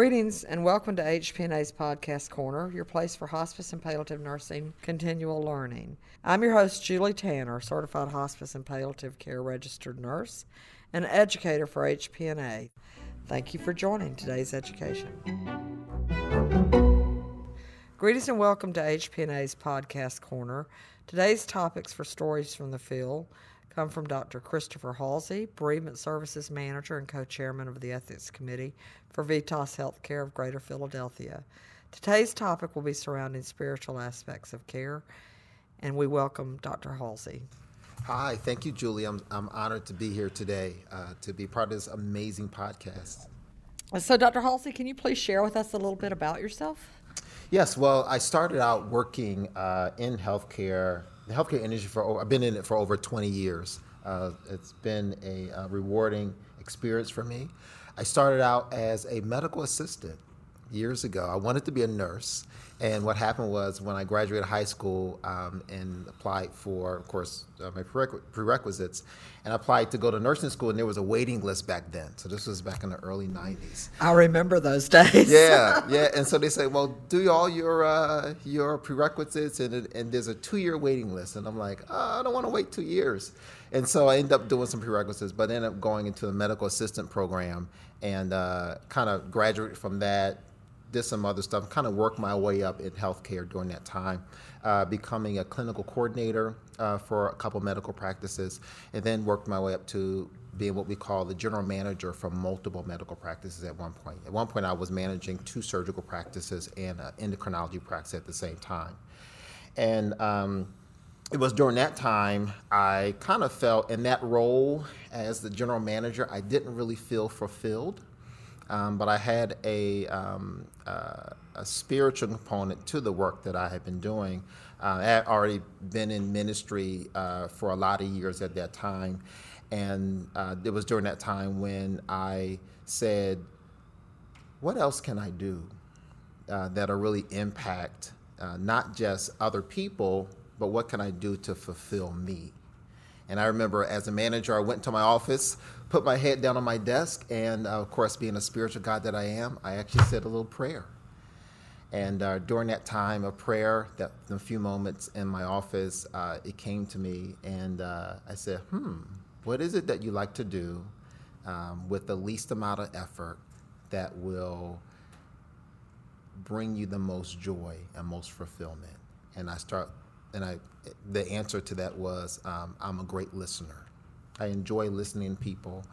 Greetings and welcome to HPNA's Podcast Corner, your place for hospice and palliative nursing continual learning. I'm your host, Julie Tanner, certified hospice and palliative care registered nurse and educator for HPNA. Thank you for joining today's education. Greetings and welcome to HPNA's Podcast Corner. Today's topics for stories from the field come from Dr. Christopher Halsey, Bereavement Services Manager and co chairman of the Ethics Committee for Vitas Healthcare of Greater Philadelphia. Today's topic will be surrounding spiritual aspects of care, and we welcome Dr. Halsey. Hi, thank you, Julie. I'm, I'm honored to be here today uh, to be part of this amazing podcast. So, Dr. Halsey, can you please share with us a little bit about yourself? Yes, well, I started out working uh, in healthcare the healthcare industry for I've been in it for over 20 years. Uh, it's been a, a, rewarding experience for me. I started out as a medical assistant years ago. I wanted to be a nurse, and what happened was when I graduated high school um, and applied for, of course, uh, my prerequisites, and applied to go to nursing school, and there was a waiting list back then. So this was back in the early '90s. I remember those days. yeah, yeah. And so they say, well, do all your uh, your prerequisites, and and there's a two-year waiting list. And I'm like, oh, I don't want to wait two years. And so I ended up doing some prerequisites, but ended up going into the medical assistant program and uh, kind of graduated from that did some other stuff, kind of worked my way up in healthcare during that time, uh, becoming a clinical coordinator uh, for a couple medical practices, and then worked my way up to being what we call the general manager for multiple medical practices at one point. At one point, I was managing two surgical practices and an endocrinology practice at the same time. And um, it was during that time I kind of felt in that role as the general manager, I didn't really feel fulfilled. Um, but I had a, um, uh, a spiritual component to the work that I had been doing. Uh, I had already been in ministry uh, for a lot of years at that time. And uh, it was during that time when I said, What else can I do uh, that'll really impact uh, not just other people, but what can I do to fulfill me? And I remember as a manager, I went to my office, put my head down on my desk, and uh, of course, being a spiritual God that I am, I actually said a little prayer. And uh, during that time of prayer, that a few moments in my office, uh, it came to me, and uh, I said, "Hmm, what is it that you like to do um, with the least amount of effort that will bring you the most joy and most fulfillment?" And I start and I, the answer to that was um, I'm a great listener. I enjoy listening to people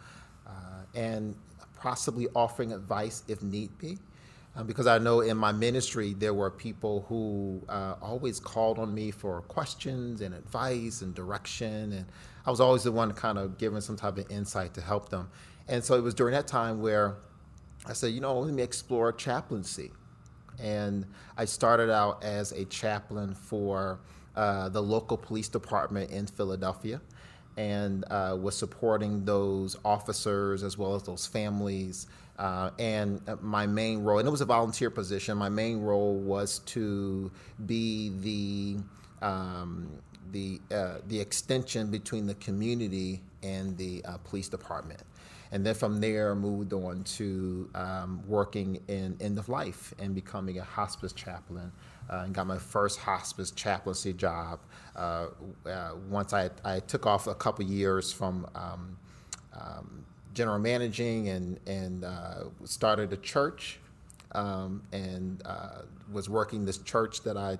uh, and possibly offering advice if need be. Um, because I know in my ministry there were people who uh, always called on me for questions and advice and direction, and I was always the one kind of giving some type of insight to help them. And so it was during that time where I said, you know, let me explore chaplaincy. And I started out as a chaplain for uh, the local police department in Philadelphia and uh, was supporting those officers as well as those families. Uh, and my main role, and it was a volunteer position, my main role was to be the um, the uh, the extension between the community and the uh, police department. And then from there, moved on to um, working in end of life and becoming a hospice chaplain uh, and got my first hospice chaplaincy job. Uh, uh, once I, I took off a couple years from um, um, general managing and, and uh, started a church um, and uh, was working this church that I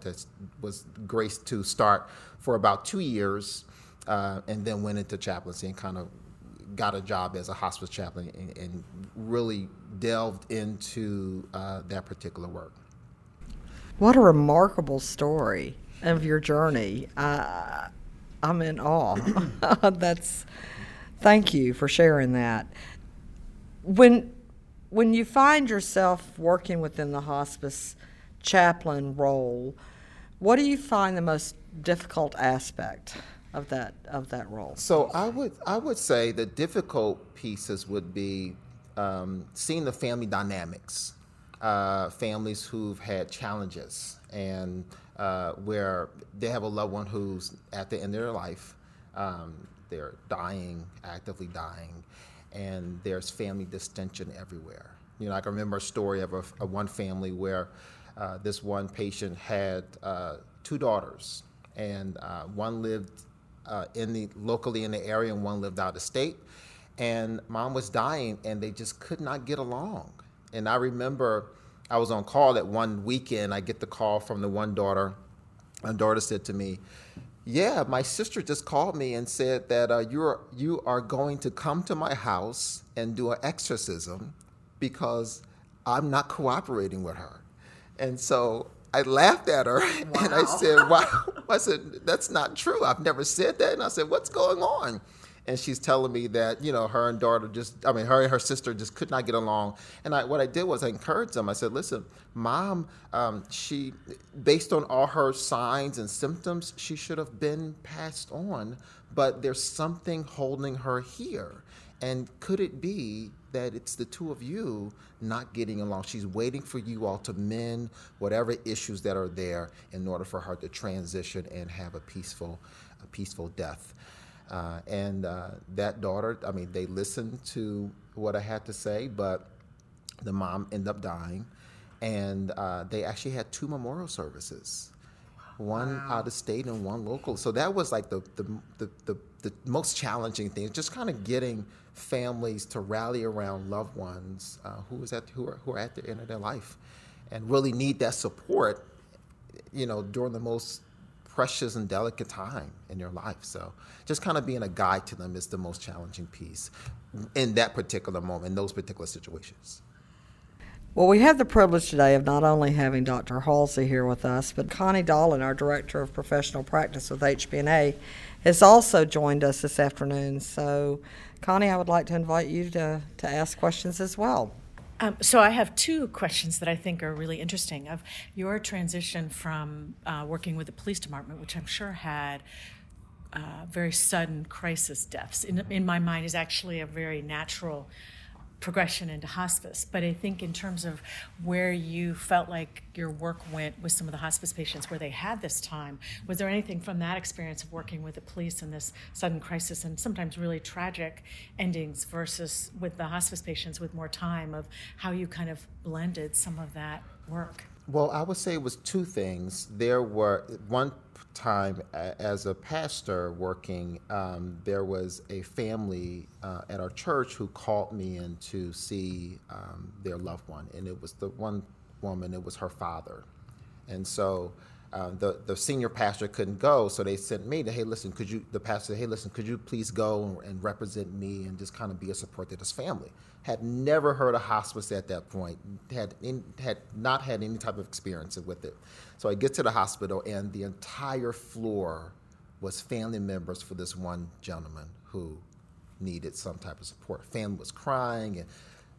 was graced to start for about two years uh, and then went into chaplaincy and kind of got a job as a hospice chaplain and, and really delved into that particular work. What a remarkable story of your journey. Uh, I'm in awe. That's thank you for sharing that. When when you find yourself working within the hospice chaplain role, what do you find the most difficult aspect of that of that role? So I would I would say the difficult pieces would be um, seeing the family dynamics uh, families who've had challenges and uh, where they have a loved one who's at the end of their life, um, they're dying, actively dying, and there's family distension everywhere. You know, I can remember a story of a, a one family where uh, this one patient had uh, two daughters, and uh, one lived uh, in the locally in the area, and one lived out of state. And mom was dying, and they just could not get along. And I remember I was on call that one weekend. I get the call from the one daughter. My daughter said to me, "Yeah, my sister just called me and said that uh, you are you are going to come to my house and do an exorcism because I'm not cooperating with her." And so I laughed at her wow. and I said, "Wow!" I said, "That's not true. I've never said that." And I said, "What's going on?" And she's telling me that you know her and daughter just i mean her and her sister just could not get along. And I, what i did was i encouraged them. I said listen mom um, she based on all her signs and symptoms she should have been passed on but there's something holding her here. And could it be that it's the two of you not getting along? She's waiting for you all to mend whatever issues that are there in order for her to transition and have a peaceful a peaceful death uh, and uh, that daughter, I mean, they listened to what I had to say, but the mom ended up dying. And uh, they actually had two memorial services one wow. out of state and one local. So that was like the, the, the, the, the most challenging thing, just kind of getting families to rally around loved ones uh, who, is at, who, are, who are at the end of their life and really need that support, you know, during the most precious and delicate time in your life. So just kind of being a guide to them is the most challenging piece in that particular moment, in those particular situations. Well, we have the privilege today of not only having Dr. Halsey here with us, but Connie Dolan, our Director of Professional Practice with HPNA, has also joined us this afternoon. So, Connie, I would like to invite you to, to ask questions as well. Um, so I have two questions that I think are really interesting. Of your transition from uh, working with the police department, which I'm sure had uh, very sudden crisis deaths, in, in my mind, is actually a very natural progression into hospice. But I think in terms of where you felt like your work went with some of the hospice patients where they had this time, was there anything from that experience of working with the police in this sudden crisis and sometimes really tragic endings versus with the hospice patients with more time of how you kind of blended some of that work? Well, I would say it was two things. There were one time as a pastor working, um, there was a family uh, at our church who called me in to see um, their loved one, and it was the one woman. It was her father, and so. Uh, the the senior pastor couldn't go, so they sent me to, hey, listen, could you? The pastor, said, hey, listen, could you please go and represent me and just kind of be a support to this family? Had never heard of hospice at that point. Had in, had not had any type of experience with it. So I get to the hospital, and the entire floor was family members for this one gentleman who needed some type of support. Family was crying, and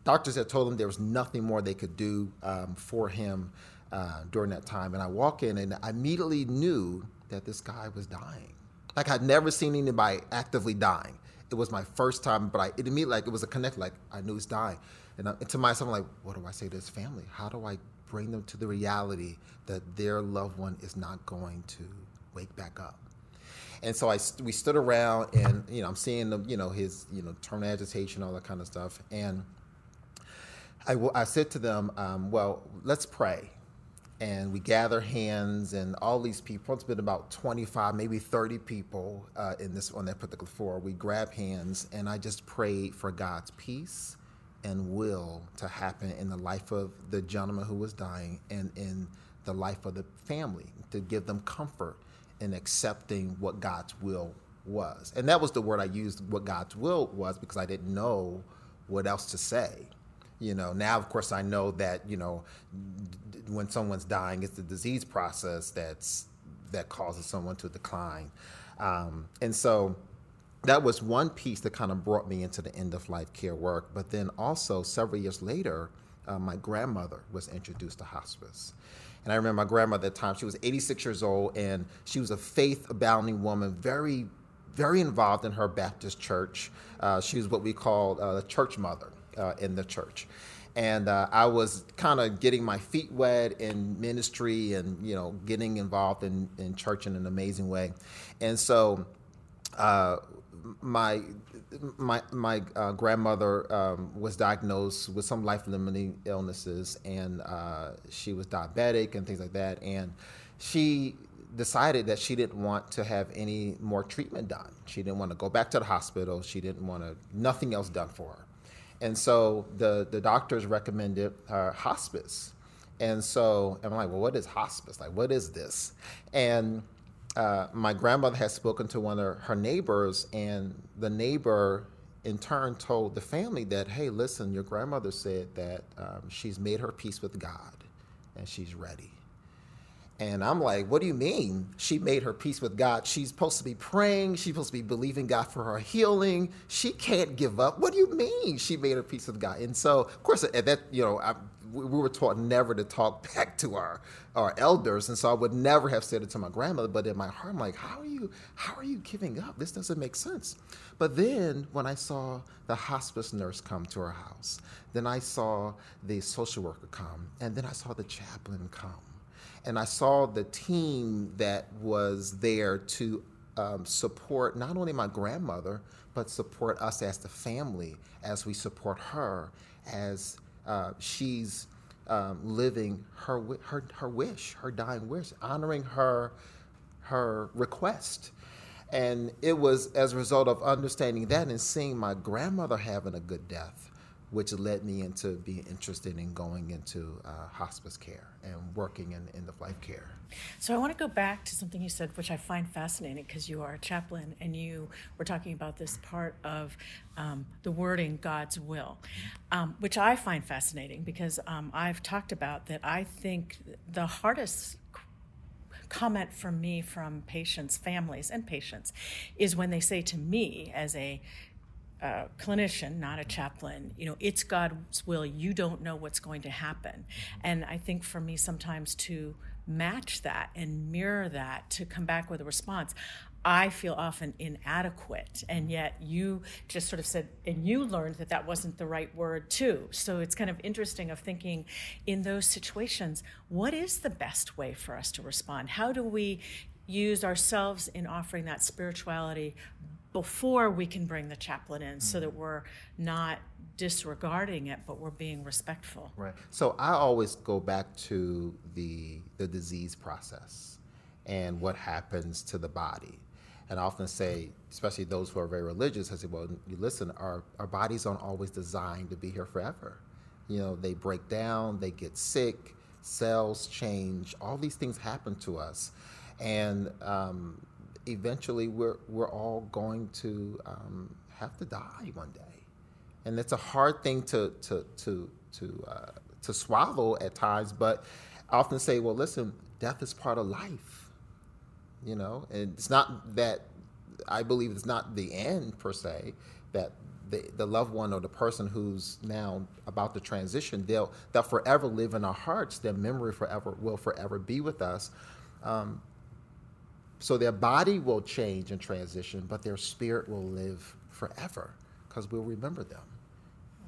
doctors had told him there was nothing more they could do um, for him uh, during that time. And I walk in, and I immediately knew that this guy was dying. Like I'd never seen anybody actively dying. It was my first time, but I, it immediately like it was a connect. Like I knew he's dying, and, I, and to myself, I'm like, what do I say to his family? How do I bring them to the reality that their loved one is not going to wake back up. And so I, we stood around, and you know, I'm seeing the, you know, his, you know, terminal agitation, all that kind of stuff. And I, I said to them, um, well, let's pray. And we gather hands, and all these people. It's been about 25, maybe 30 people uh, in this on that particular floor. We grab hands, and I just prayed for God's peace and will to happen in the life of the gentleman who was dying and in the life of the family to give them comfort in accepting what God's will was. And that was the word I used, what God's will was, because I didn't know what else to say. You know, now of course I know that, you know, when someone's dying, it's the disease process that's that causes someone to decline. Um, and so that was one piece that kind of brought me into the end of life care work. But then also several years later, uh, my grandmother was introduced to hospice. And I remember my grandmother at the time, she was 86 years old, and she was a faith abounding woman, very, very involved in her Baptist church. Uh, she was what we call uh, a church mother uh, in the church. And uh, I was kind of getting my feet wet in ministry and, you know, getting involved in, in church in an amazing way. And so uh, my my my uh, grandmother um, was diagnosed with some life-limiting illnesses, and uh, she was diabetic and things like that. And she decided that she didn't want to have any more treatment done. She didn't want to go back to the hospital. She didn't want to nothing else done for her. And so the the doctors recommended uh, hospice. And so I'm like, well, what is hospice? Like, what is this? And uh, my grandmother had spoken to one of her neighbors, and the neighbor in turn told the family that, hey, listen, your grandmother said that um, she's made her peace with God and she's ready. And I'm like, what do you mean? She made her peace with God. She's supposed to be praying. She's supposed to be believing God for her healing. She can't give up. What do you mean she made her peace with God? And so, of course, at that, you know, I, we were taught never to talk back to our, our elders. And so I would never have said it to my grandmother. But in my heart, I'm like, how are you, how are you giving up? This doesn't make sense. But then when I saw the hospice nurse come to her house, then I saw the social worker come, and then I saw the chaplain come and I saw the team that was there to um, support not only my grandmother, but support us as the family as we support her as uh, she's um, living her, her, her wish, her dying wish, honoring her, her request. And it was as a result of understanding that and seeing my grandmother having a good death which led me into being interested in going into uh, hospice care and working in end of life care. So I want to go back to something you said, which I find fascinating because you are a chaplain and you were talking about this part of um, the wording God's will, um, which I find fascinating because um, I've talked about that. I think the hardest comment from me from patients, families, and patients is when they say to me as a a clinician, not a chaplain, you know, it's God's will. You don't know what's going to happen. And I think for me, sometimes to match that and mirror that to come back with a response, I feel often inadequate. And yet you just sort of said, and you learned that that wasn't the right word too. So it's kind of interesting of thinking in those situations, what is the best way for us to respond? How do we use ourselves in offering that spirituality before we can bring the chaplain in so that we're not disregarding it but we're being respectful right so i always go back to the the disease process and what happens to the body and I often say, especially those who are very religious, I say, well, you listen, our, our bodies aren't always designed to be here forever. You know, they break down, they get sick, cells change, all these things happen to us. And um, eventually we're, we're all going to um, have to die one day. And it's a hard thing to, to, to, to, uh, to swallow at times, but I often say, well, listen, death is part of life, you know, and it's not that I believe it's not the end per se, that the, the loved one or the person who's now about to transition, they'll, they'll forever live in our hearts. Their memory forever will forever be with us. Um, so their body will change and transition, but their spirit will live forever because we'll remember them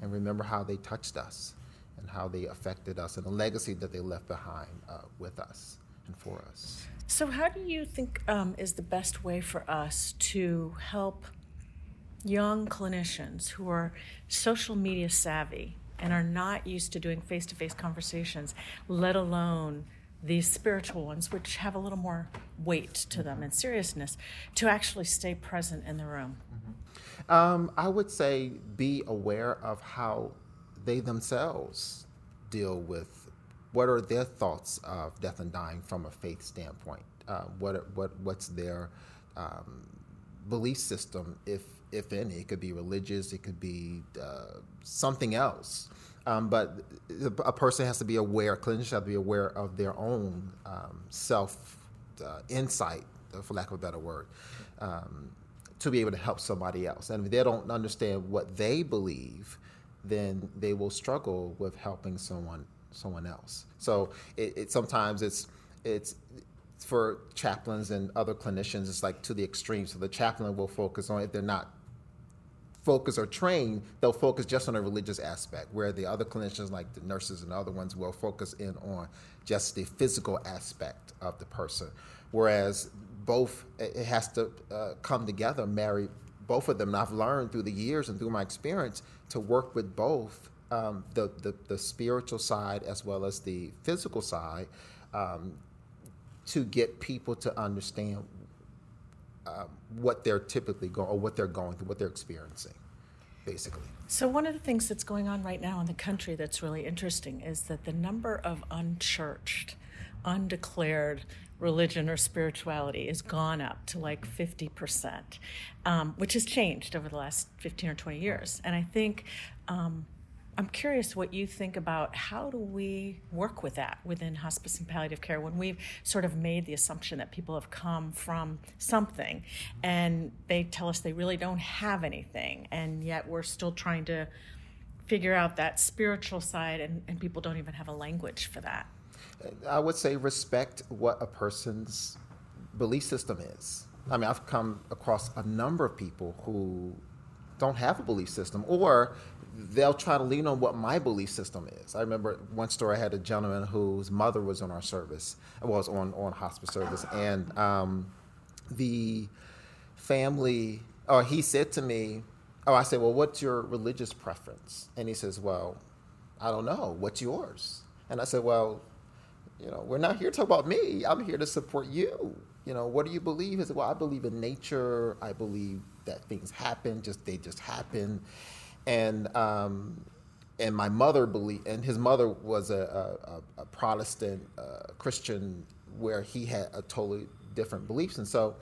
and remember how they touched us and how they affected us and the legacy that they left behind uh, with us and for us. So, how do you think um, is the best way for us to help young clinicians who are social media savvy and are not used to doing face to face conversations, let alone these spiritual ones, which have a little more weight to them and seriousness, to actually stay present in the room? Mm-hmm. Um, I would say be aware of how they themselves deal with what are their thoughts of death and dying from a faith standpoint. Uh, what what what's their um, belief system, if if any? It could be religious, it could be uh, something else. Um, but a person has to be aware, clinicians have to be aware of their own um, self uh, insight, for lack of a better word, um, to be able to help somebody else. And if they don't understand what they believe, then they will struggle with helping someone someone else. So it, it sometimes it's it's for chaplains and other clinicians, it's like to the extreme. So the chaplain will focus on if they're not focus or train, they'll focus just on a religious aspect, where the other clinicians, like the nurses and other ones, will focus in on just the physical aspect of the person. Whereas both, it has to uh, come together, marry both of them. And I've learned through the years and through my experience to work with both um, the, the, the spiritual side as well as the physical side um, to get people to understand uh, what they're typically going or what they're going through, what they're experiencing, basically. So, one of the things that's going on right now in the country that's really interesting is that the number of unchurched, undeclared religion or spirituality has gone up to like 50%, um, which has changed over the last 15 or 20 years. And I think um, I'm curious what you think about how do we work with that within hospice and palliative care when we've sort of made the assumption that people have come from something and they tell us they really don't have anything, and yet we're still trying to figure out that spiritual side, and, and people don't even have a language for that. I would say respect what a person's belief system is. I mean, I've come across a number of people who don't have a belief system, or they'll try to lean on what my belief system is. I remember one story. I had a gentleman whose mother was on our service, was on on hospice service, and um, the family, or he said to me, "Oh, I said, well, what's your religious preference?" And he says, "Well, I don't know. What's yours?" And I said, "Well, you know, we're not here to talk about me. I'm here to support you. You know, what do you believe? He said, well, I believe in nature. I believe that things happen, just they just happen." And um, and my mother believed, and his mother was a, a, a Protestant uh, Christian where he had a totally different beliefs, and so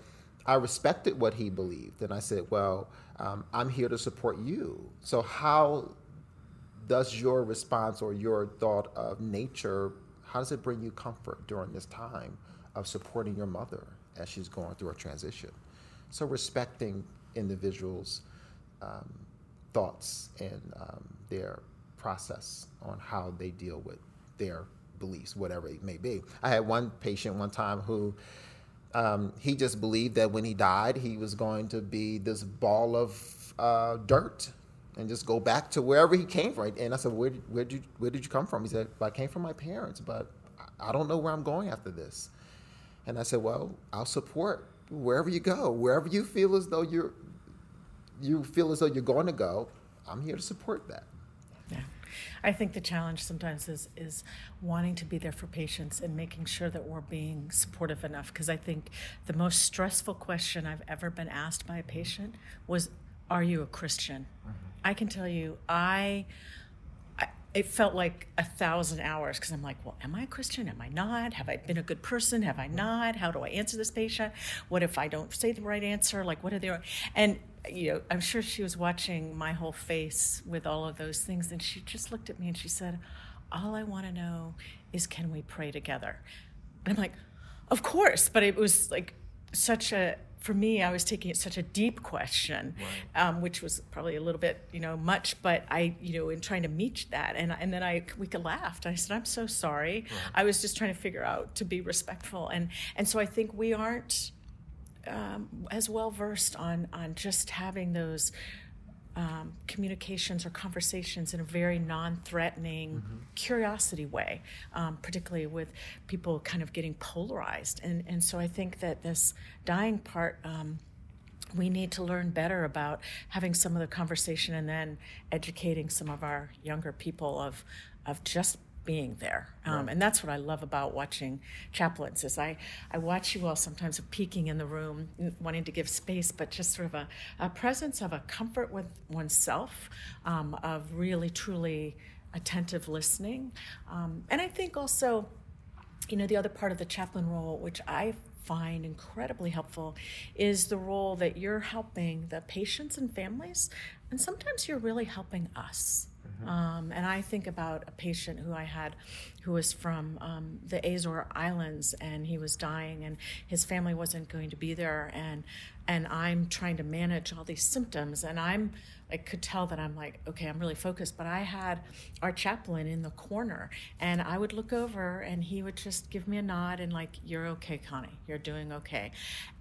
I respected what he believed, and I said, "Well, um, I'm here to support you. So how does your response or your thought of nature? How does it bring you comfort during this time of supporting your mother as she's going through a transition? So respecting individuals." Um, thoughts and um, their process on how they deal with their beliefs, whatever it may be. I had one patient one time who um, he just believed that when he died, he was going to be this ball of uh, dirt and just go back to wherever he came from. And I said, where, where, did you, where did you come from? He said, I came from my parents, but I don't know where I'm going after this. And I said, well, I'll support wherever you go, wherever you feel as though you're you feel as though you're going to go, I'm here to support that. Yeah. I think the challenge sometimes is is wanting to be there for patients and making sure that we're being supportive enough because I think the most stressful question I've ever been asked by a patient was are you a Christian? Mm-hmm. I can tell you I it felt like a thousand hours because I'm like, well, am I a Christian? Am I not? Have I been a good person? Have I not? How do I answer this patient? What if I don't say the right answer? Like, what are they? And you know, I'm sure she was watching my whole face with all of those things, and she just looked at me and she said, "All I want to know is, can we pray together?" And I'm like, "Of course," but it was like such a for me, I was taking it such a deep question, right. um, which was probably a little bit, you know, much. But I, you know, in trying to meet that, and and then I we laughed. I said, "I'm so sorry. Right. I was just trying to figure out to be respectful." And and so I think we aren't um, as well versed on on just having those um, communications or conversations in a very non-threatening mm-hmm. curiosity way, um, particularly with people kind of getting polarized. And and so I think that this dying part. Um, we need to learn better about having some of the conversation and then educating some of our younger people of of just being there. Um, right. And that's what I love about watching chaplains is I, I watch you all sometimes peeking in the room, wanting to give space, but just sort of a, a presence of a comfort with oneself, um, of really, truly attentive listening. Um, and I think also, you know, the other part of the chaplain role, which I find incredibly helpful is the role that you're helping the patients and families, and sometimes you're really helping us. Mm-hmm. Um, and I think about a patient who I had who was from um, the Azore Islands and he was dying and his family wasn't going to be there. And, and I'm trying to manage all these symptoms and I'm I could tell that I'm like, okay, I'm really focused. But I had our chaplain in the corner, and I would look over, and he would just give me a nod and like, "You're okay, Connie. You're doing okay."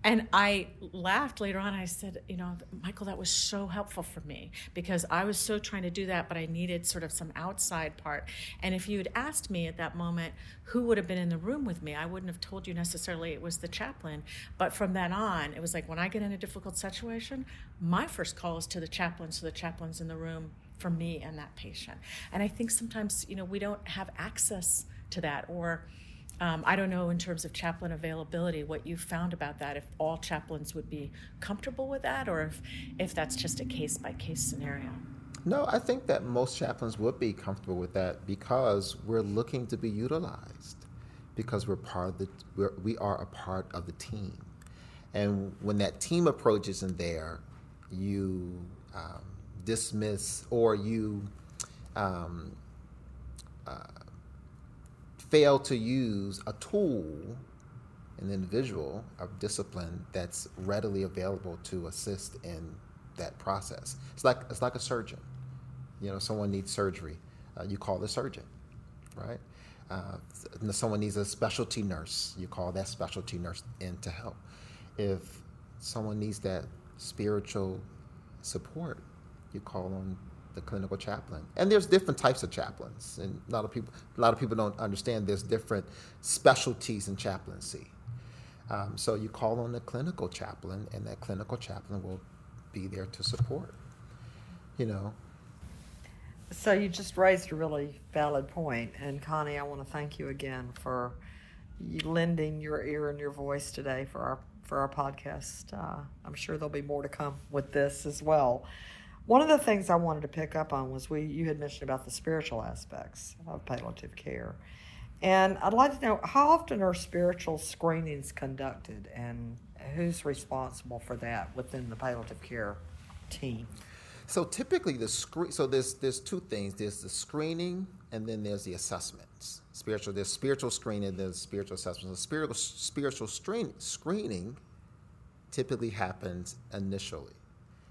And I laughed later on. I said, "You know, Michael, that was so helpful for me because I was so trying to do that, but I needed sort of some outside part. And if you had asked me at that moment who would have been in the room with me. I wouldn't have told you necessarily it was the chaplain, but from then on, it was like when I get in a difficult situation, my first call is to the chaplain, so the chaplain's in the room for me and that patient. And I think sometimes, you know, we don't have access to that or um, I don't know in terms of chaplain availability what you found about that, if all chaplains would be comfortable with that, or if, if that's just a case by case scenario. No, I think that most chaplains would be comfortable with that because we're looking to be utilized, because we're part of the we're, we are a part of the team, and when that team approach isn't there, you um, dismiss or you um, uh, fail to use a tool, an individual of discipline that's readily available to assist in that process. It's like it's like a surgeon. You know, someone needs surgery, uh, you call the surgeon, right? Uh, someone needs a specialty nurse, you call that specialty nurse in to help. If someone needs that spiritual support, you call on the clinical chaplain. And there's different types of chaplains, and a lot of people a lot of people don't understand there's different specialties in chaplaincy. Um, so you call on the clinical chaplain, and that clinical chaplain will be there to support. You know. So you just raised a really valid point, and Connie, I want to thank you again for lending your ear and your voice today for our for our podcast. Uh, I'm sure there'll be more to come with this as well. One of the things I wanted to pick up on was we you had mentioned about the spiritual aspects of palliative care. And I'd like to know how often are spiritual screenings conducted and who's responsible for that within the palliative care team? So typically the screen so there's there's two things. There's the screening and then there's the assessments. Spiritual there's spiritual screening, and there's spiritual assessments. The spiritual spiritual screen, screening typically happens initially.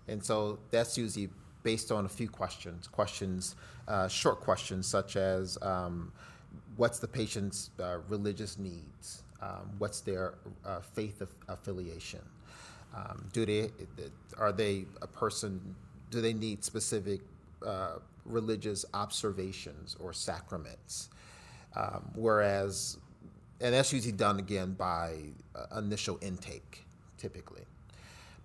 And so that's usually based on a few questions, questions, uh, short questions such as um, what's the patient's uh, religious needs, um, what's their uh, faith affiliation, um, do they are they a person? Do they need specific uh, religious observations or sacraments? Um, whereas, and that's usually done again by uh, initial intake, typically.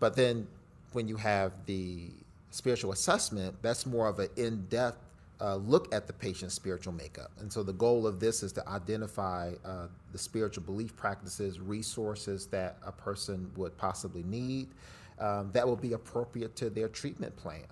But then when you have the spiritual assessment, that's more of an in depth uh, look at the patient's spiritual makeup. And so the goal of this is to identify uh, the spiritual belief practices, resources that a person would possibly need um, that will be appropriate to their treatment plan.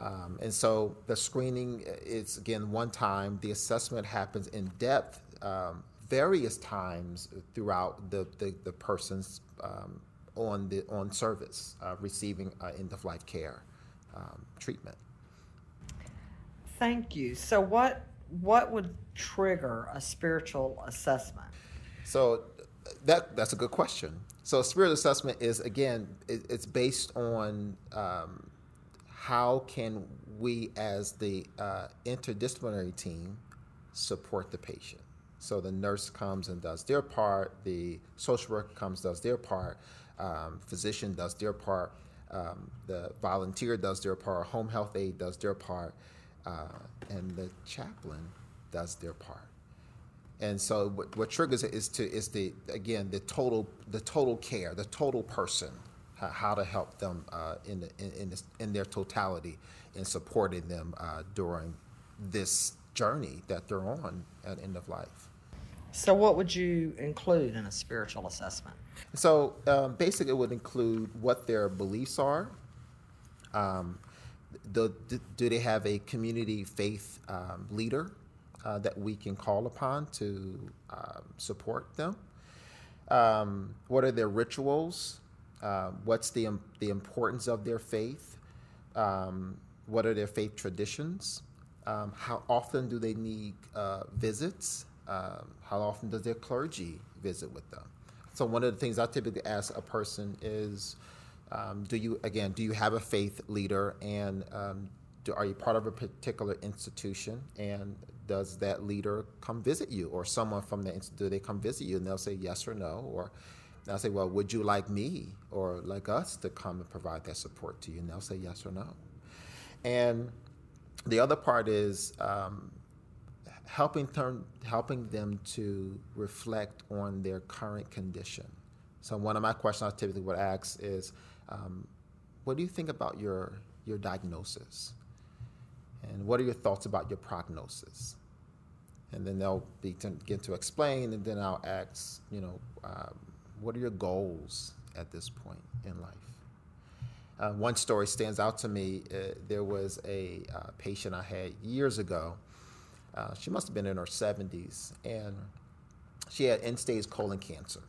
Um, and so the screening is, again, one time. The assessment happens in depth um, various times throughout the, the, the person's um, on the on service, uh, receiving uh, end of life care um, treatment. Thank you. So, what what would trigger a spiritual assessment? So, that that's a good question. So, spirit assessment is again, it, it's based on um, how can we, as the uh, interdisciplinary team, support the patient. So the nurse comes and does their part, the social worker comes does their part, um, physician does their part, um, the volunteer does their part, home health aide does their part, uh, and the chaplain does their part. And so what, what, triggers it is to is the again the total the total care, the total person, how, how to help them uh, in, the, in in, this, in, their totality in supporting them uh, during this journey that they're on at end of life. So, what would you include in a spiritual assessment? So, um, basically, it would include what their beliefs are. Um, the, do they have a community faith um, leader uh, that we can call upon to um, support them? Um, what are their rituals? Uh, what's the, the importance of their faith? Um, what are their faith traditions? how often do they need uh, visits? Um, how often does their clergy visit with them? So one of the things I typically ask a person is, um, do you again, do you have a faith leader, and um, do, are you part of a particular institution, and does that leader come visit you, or someone from the institute, do they come visit you, and they'll say yes or no, or I say, well, would you like me or like us to come and provide that support to you? And they'll say yes or no. And the other part is, um, helping them, helping them to reflect on their current condition. So one of my questions I typically would ask is, um, what do you think about your your diagnosis? And what are your thoughts about your prognosis? And then they'll begin to explain, and then I'll ask, you know, um, what are your goals at this point in life? Uh, one story stands out to me. Uh, there was a uh, patient I had years ago. Uh, she must have been in her 70s, and she had end stage colon cancer.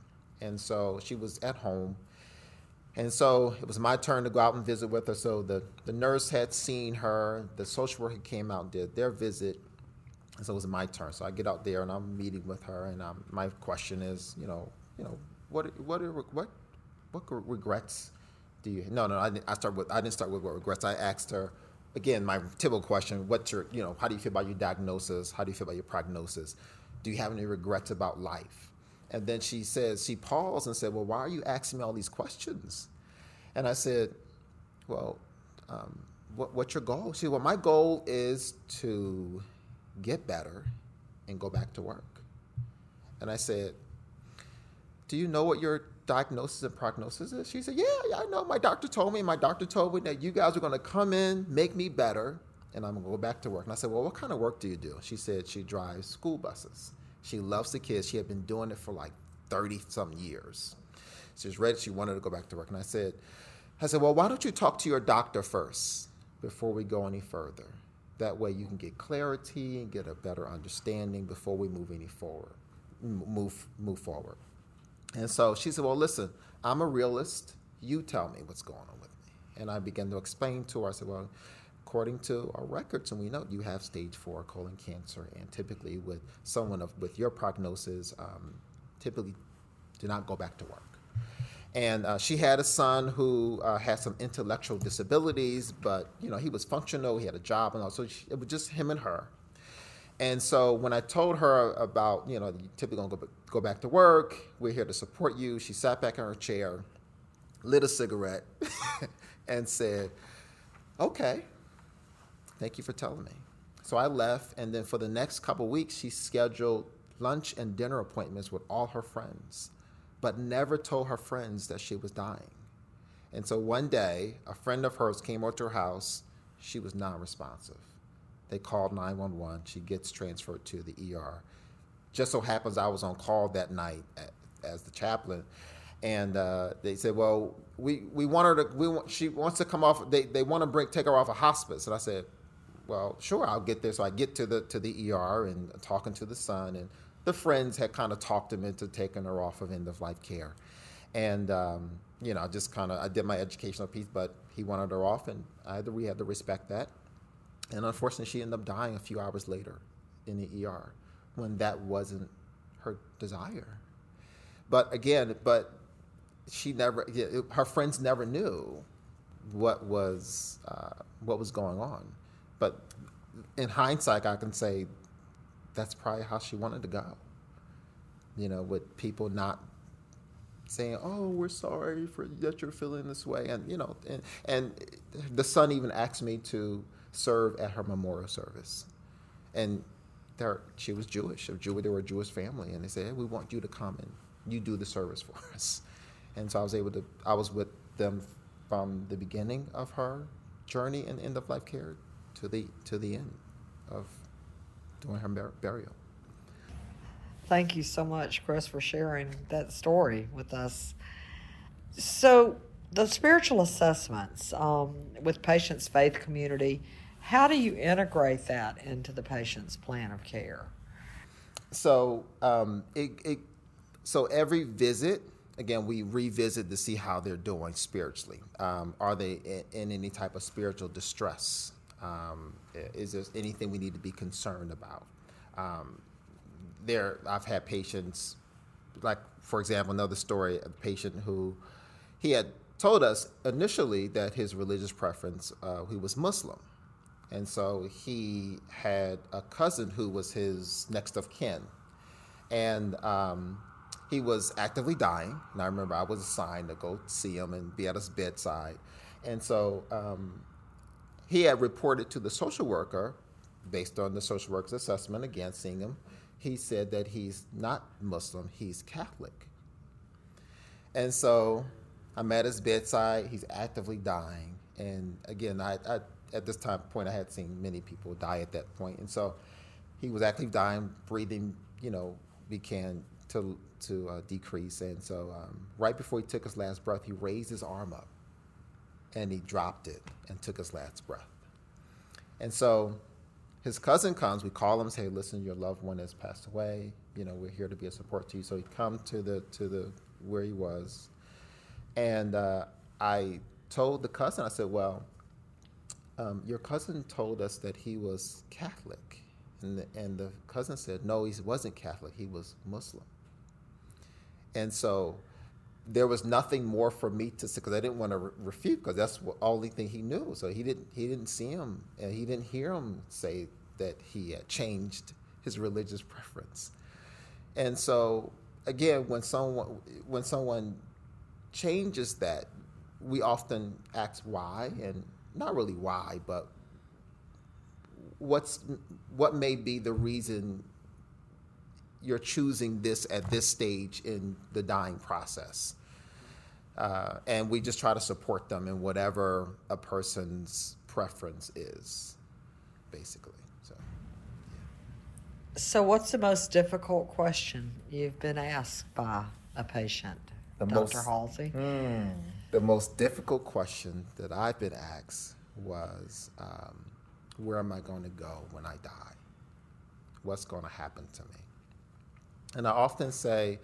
And so she was at home. And so it was my turn to go out and visit with her. So the, the nurse had seen her, the social worker came out and did their visit. And so it was my turn. So I get out there and I'm meeting with her, and um, my question is, you know, you know, what what what what regrets do you? No, no, I didn't, I start with I didn't start with what regrets. I asked her again my typical question: What's your you know how do you feel about your diagnosis? How do you feel about your prognosis? Do you have any regrets about life? And then she says she paused and said, "Well, why are you asking me all these questions?" And I said, "Well, um, what, what's your goal?" She said, "Well, my goal is to get better and go back to work." And I said, "Do you know what your diagnosis and prognosis is? She said, yeah, yeah, I know. My doctor told me. My doctor told me that you guys are going to come in, make me better, and I'm going to go back to work. And I said, well, what kind of work do you do? She said she drives school buses. She loves the kids. She had been doing it for like 30 some years. She was ready. She wanted to go back to work. And I said, I said, well, why don't you talk to your doctor first before we go any further? That way you can get clarity and get a better understanding before we move any forward, move move forward. And so she said, Well, listen, I'm a realist. You tell me what's going on with me. And I began to explain to her, I said, Well, according to our records, and we know you have stage four colon cancer, and typically with someone of, with your prognosis, um, typically do not go back to work. And uh, she had a son who uh, had some intellectual disabilities, but you know he was functional. He had a job, and all. So she, it was just him and her. And so when I told her about, you know, you typically gonna go, go back to work, we're here to support you, she sat back in her chair, lit a cigarette, and said, okay, thank you for telling me. So I left, and then for the next couple weeks, she scheduled lunch and dinner appointments with all her friends, but never told her friends that she was dying. And so one day, a friend of hers came over to her house. She was non responsive. They called 911. She gets transferred to the ER. Just so happens I was on call that night as the chaplain, and uh, they said, "Well, we, we want her to. We want, she wants to come off. They, they want to bring take her off a hospice." And I said, "Well, sure, I'll get there." So I get to the to the ER and talking to the son, and the friends had kind of talked him into taking her off of end of life care, and um, you know, just kind of I did my educational piece, but he wanted her off, and to, we had to respect that. And unfortunately, she ended up dying a few hours later in the ER when that wasn't her desire. But again, but she never, her friends never knew what was uh, what was going on. But in hindsight, I can say that's probably how she wanted to go. You know, with people not saying, "Oh, we're sorry for that you're feeling this way," and you know, and and the son even asked me to serve at her memorial service. And there, she was Jewish. Of Jew, they were a Jewish family, and they said, hey, "We want you to come and you do the service for us." And so I was able to. I was with them from the beginning of her journey in end of life care to the to the end of doing her bur- burial. Thank you so much, Chris, for sharing that story with us. So, the spiritual assessments um, with patients' faith community how do you integrate that into the patient's plan of care? So um, it, it, so every visit, again, we revisit to see how they're doing spiritually. Um, are they in, in, any type of spiritual distress? Um, is there anything we need to be concerned about? Um, there, I've had patients, like for example, another story, of a patient who he had told us initially that his religious preference, uh, he was Muslim. And so he had a cousin who was his next of kin. And um, he was actively dying. And I remember I was assigned to go see him and be at his bedside. And so um, he had reported to the social worker based on the social worker's assessment, again, seeing him, he said that he's not Muslim, he's Catholic. And so I'm at his bedside, he's actively dying. And again, I, I at this time point, I had seen many people die at that point. And so he was actively dying, breathing, you know, began to, to uh, decrease. And so um, right before he took his last breath, he raised his arm up and he dropped it and took his last breath. And so his cousin comes, we call him say, listen, your loved one has passed away. You know, we're here to be a support to you. So he come to the to the where he was. And uh, I told the cousin, I said, well, um, your cousin told us that he was Catholic. And the, and the cousin said, no, he wasn't Catholic, he was Muslim. And so there was nothing more for me to say because I didn't want to re- refute because that's the only thing he knew. So he didn't he didn't see him and he didn't hear him say that he had changed his religious preference. And so again, when someone when someone changes that, we often ask why and not really why, but what's what may be the reason you're choosing this at this stage in the dying process. Uh, and we just try to support them in whatever a person's preference is, basically. So, So, what's the most difficult question you've been asked by a patient, The Dr. most- Halsey? the most difficult question that I've been asked was, um, "Where am I going to go when I die? What's going to happen to me?" And I often say,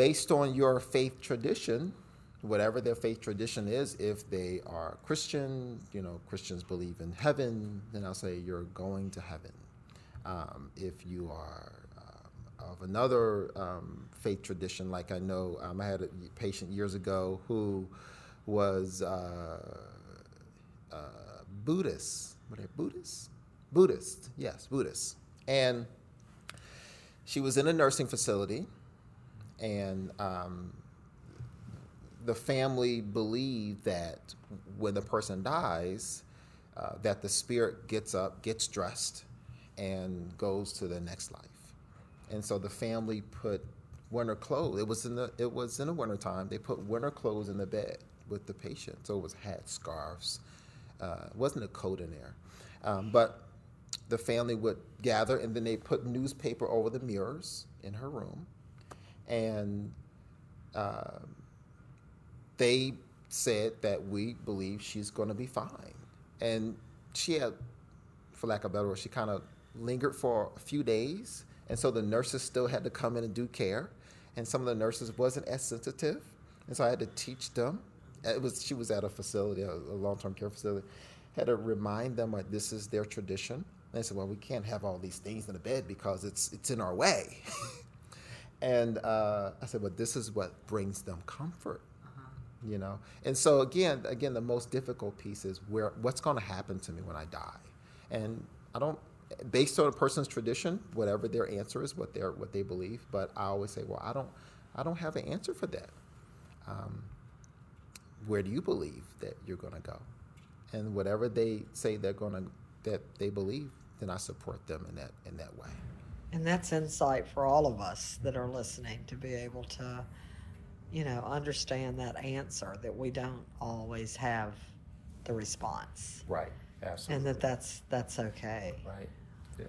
based on your faith tradition, whatever their faith tradition is, if they are Christian, you know, Christians believe in heaven, then I'll say you're going to heaven. Um, if you are um, of another um, faith tradition, like I know um, I had a patient years ago who was uh, uh, Buddhist. Were they Buddhist? Buddhist, yes, Buddhist. And she was in a nursing facility, and um, the family believed that when the person dies, uh, that the spirit gets up, gets dressed, and goes to the next life. And so the family put winter clothes. It was in the it was in the winter time. They put winter clothes in the bed with the patient. So it was hats, scarves. Uh, wasn't a coat in there, um, but the family would gather and then they put newspaper over the mirrors in her room and uh, they said that we believe she's going to be fine. And she had for lack of a better word she kind of lingered for a few days. And so the nurses still had to come in and do care. And some of the nurses wasn't as sensitive. And so i had to teach them. It was she was at a facility a, long-term care facility. Had to remind them like this is their tradition. And they said well we can't have all these things in the bed because it's it's in our way and uh, i said well, this is what brings them comfort you know? And so again again the most difficult piece is where what's going to happen to me when i die? And i don't based on a person's tradition whatever their answer is what they're what they believe but i always say well i don't i don't have an answer for that. Um, where do you believe that you're going to go? And whatever they say they're going to that they believe then i support them in that in that way And that's insight for all of us that are listening to be able to, you know, understand that answer that we don't always have the response, right absolutely and that that's that's okay. right yes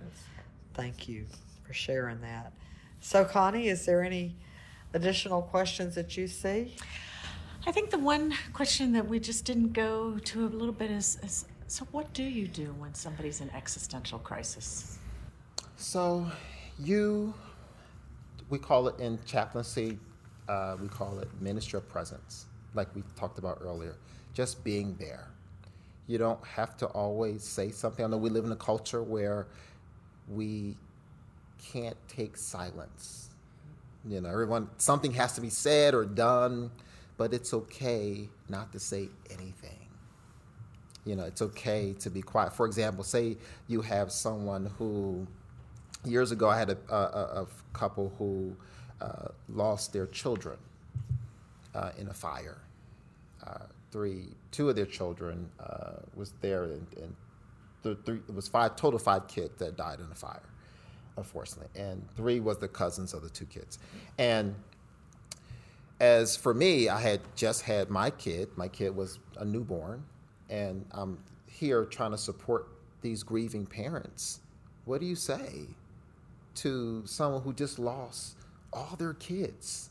Thank you for sharing that. So, Connie, is there any additional questions that you see? I think the one question that we just didn't go to a little bit is, is so what do you do when somebody's in existential crisis? So, you, we call it in chaplaincy, uh, we call it ministry of presence, like we talked about earlier, just being there. You don't have to always say something. I know we live in a culture where we can't take silence. You know, everyone, something has to be said or done, but it's okay not to say anything you know it's okay to be quiet for example say you have someone who years ago i had a, a, a couple who uh, lost their children uh, in a fire uh, three two of their children uh, was there and, and the three, it was five total five kids that died in the fire, unfortunately, and three was the cousins of the two kids. And as for me, I had just had my kid. My kid was a newborn, and I'm here trying to support these grieving parents. What do you say to someone who just lost all their kids?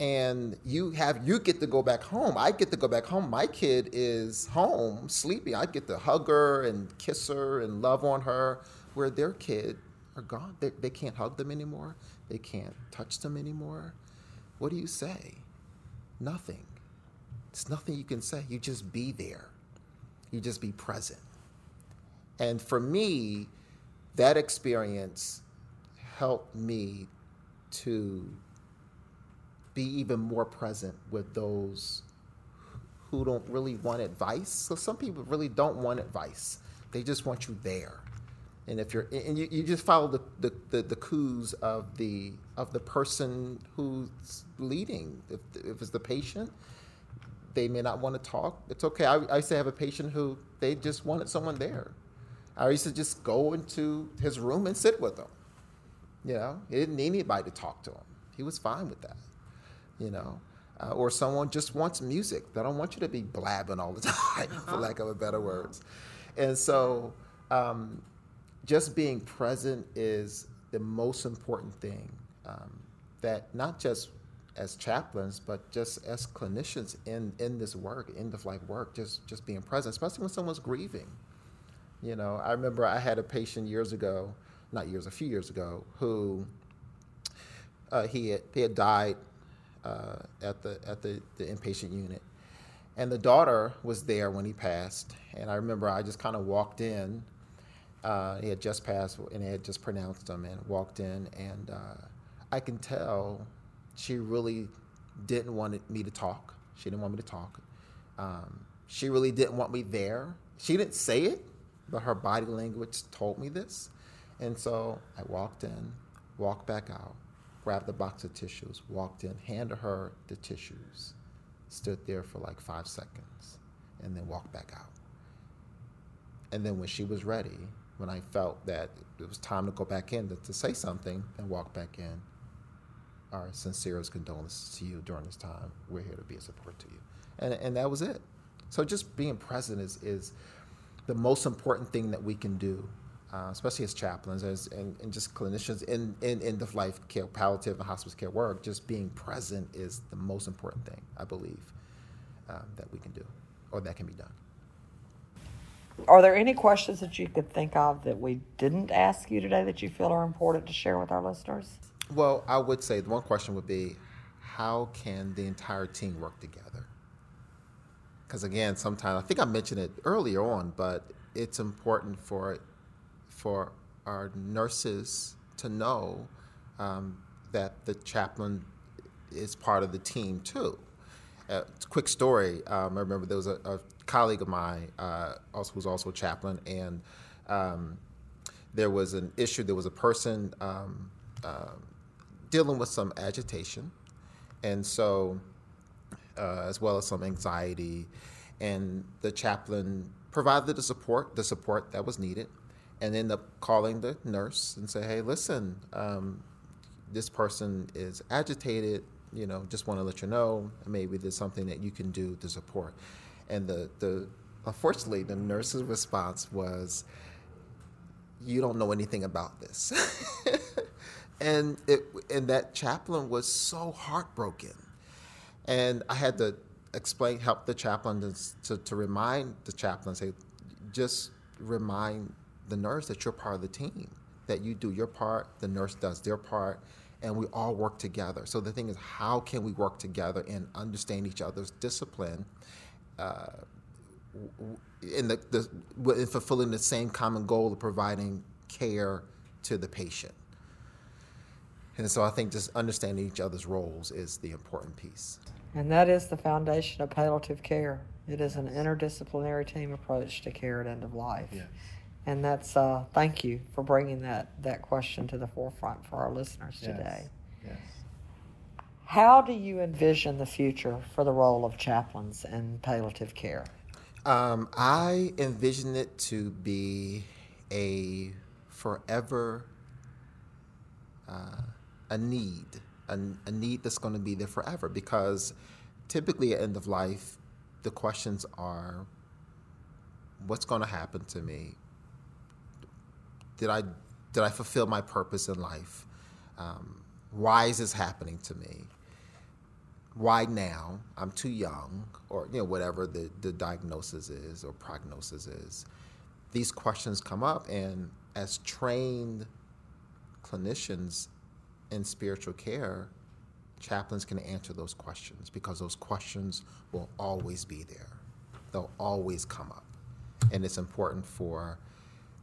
and you have you get to go back home. I get to go back home. My kid is home sleeping. I get to hug her and kiss her and love on her. Where their kid are gone, they, they can't hug them anymore. They can't touch them anymore. What do you say? Nothing. It's nothing you can say. You just be there. You just be present. And for me, that experience helped me to be even more present with those who don't really want advice. So some people really don't want advice. They just want you there. And if you're and you, you just follow the, the, the, the cues of the of the person who's leading. If, if it's the patient, they may not want to talk. It's okay. I, I used to have a patient who they just wanted someone there. I used to just go into his room and sit with him. You know, he didn't need anybody to talk to him. He was fine with that you know. Uh, or someone just wants music. They don't want you to be blabbing all the time, for lack of a better words. And so, um, just being present is the most important thing. Um, that not just as chaplains, but just as clinicians in, in this work, end of life work, just just being present, especially when someone's grieving. You know, I remember I had a patient years ago, not years, a few years ago, who uh, he had, he had died uh, at the at the, the inpatient unit, and the daughter was there when he passed. And I remember I just kind of walked in. Uh, he had just passed, and they had just pronounced him, and walked in, and uh, I can tell she really didn't want me to talk. She didn't want me to talk. Um, she really didn't want me there. She didn't say it, but her body language told me this. And so I walked in, walked back out, grabbed the box of tissues, walked in, handed her the tissues, stood there for like five seconds, and then walked back out. And then when she was ready, when I felt that it was time to go back in to, to say something and walk back in, our sincerest condolences to you during this time. We're here to be a support to you. And, and that was it. So just being present is, is the most important thing that we can do uh, especially as chaplains as, and, and just clinicians in, in end of life care, palliative and hospice care work, just being present is the most important thing, I believe, um, that we can do or that can be done. Are there any questions that you could think of that we didn't ask you today that you feel are important to share with our listeners? Well, I would say the one question would be how can the entire team work together? Because again, sometimes I think I mentioned it earlier on, but it's important for for our nurses to know um, that the chaplain is part of the team too. Uh, quick story. Um, I remember there was a, a colleague of mine, uh, also who's also a chaplain, and um, there was an issue. There was a person um, uh, dealing with some agitation, and so uh, as well as some anxiety, and the chaplain provided the support, the support that was needed and end up calling the nurse and say, hey, listen, um, this person is agitated, you know, just want to let you know, maybe there's something that you can do to support. And the, the unfortunately, the nurse's response was, you don't know anything about this. and it and that chaplain was so heartbroken. And I had to explain, help the chaplain to, to, to remind the chaplain, say, just remind the nurse that you're part of the team, that you do your part, the nurse does their part, and we all work together. So the thing is, how can we work together and understand each other's discipline? Uh, in the, the in fulfilling the same common goal of providing care to the patient. And so I think just understanding each other's roles is the important piece. And that is the foundation of palliative care. It is an interdisciplinary team approach to care at end of life. Yes. And that's uh, thank you for bringing that that question to the forefront for our listeners yes. today. Yes. How do you envision the future for the role of chaplains in palliative care? Um, I envision it to be a forever uh, a need, a, a need that's going to be there forever because typically at end of life, the questions are what's going to happen to me? Did I did I fulfill my purpose in life? Um, why is this happening to me? Why now? I'm too young, or you know whatever the, the diagnosis is or prognosis is. These questions come up, and as trained clinicians in spiritual care, chaplains can answer those questions because those questions will always be there. They'll always come up. And it's important for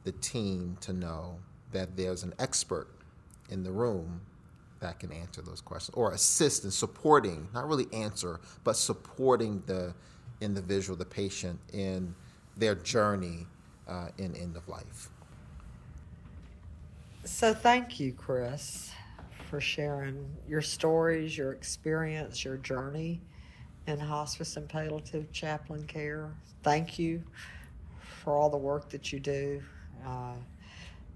the team to know that there's an expert in the room that can answer those questions or assist in supporting, not really answer, but supporting the individual, the patient in their journey uh, in end of life. So, thank you, Chris, for sharing your stories, your experience, your journey in hospice and palliative chaplain care. Thank you for all the work that you do. Uh,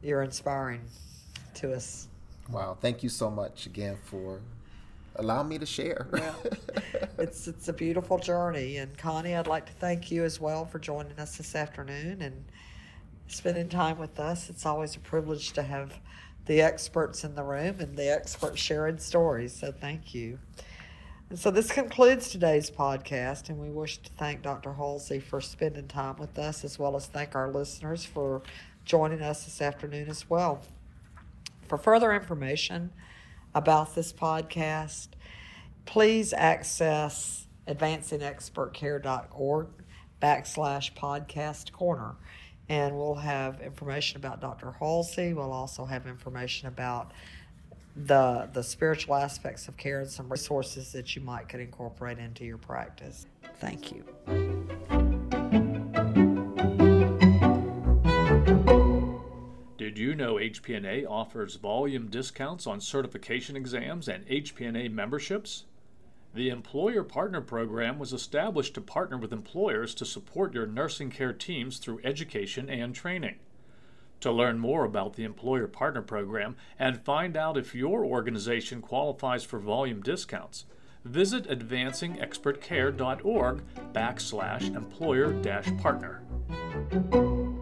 you're inspiring to us. Wow, thank you so much again for allowing me to share. It's it's a beautiful journey, and Connie, I'd like to thank you as well for joining us this afternoon and spending time with us. It's always a privilege to have the experts in the room and the experts sharing stories. So thank you. And so this concludes today's podcast, and we wish to thank Dr. Halsey for spending time with us, as well as thank our listeners for joining us this afternoon as well. For further information about this podcast, please access advancingexpertcare.org backslash podcast corner. And we'll have information about Dr. Halsey. We'll also have information about the the spiritual aspects of care and some resources that you might could incorporate into your practice. Thank you. Did you know HPNA offers volume discounts on certification exams and HPNA memberships? The Employer Partner Program was established to partner with employers to support your nursing care teams through education and training. To learn more about the Employer Partner Program and find out if your organization qualifies for volume discounts, visit advancingexpertcare.org backslash employer-partner.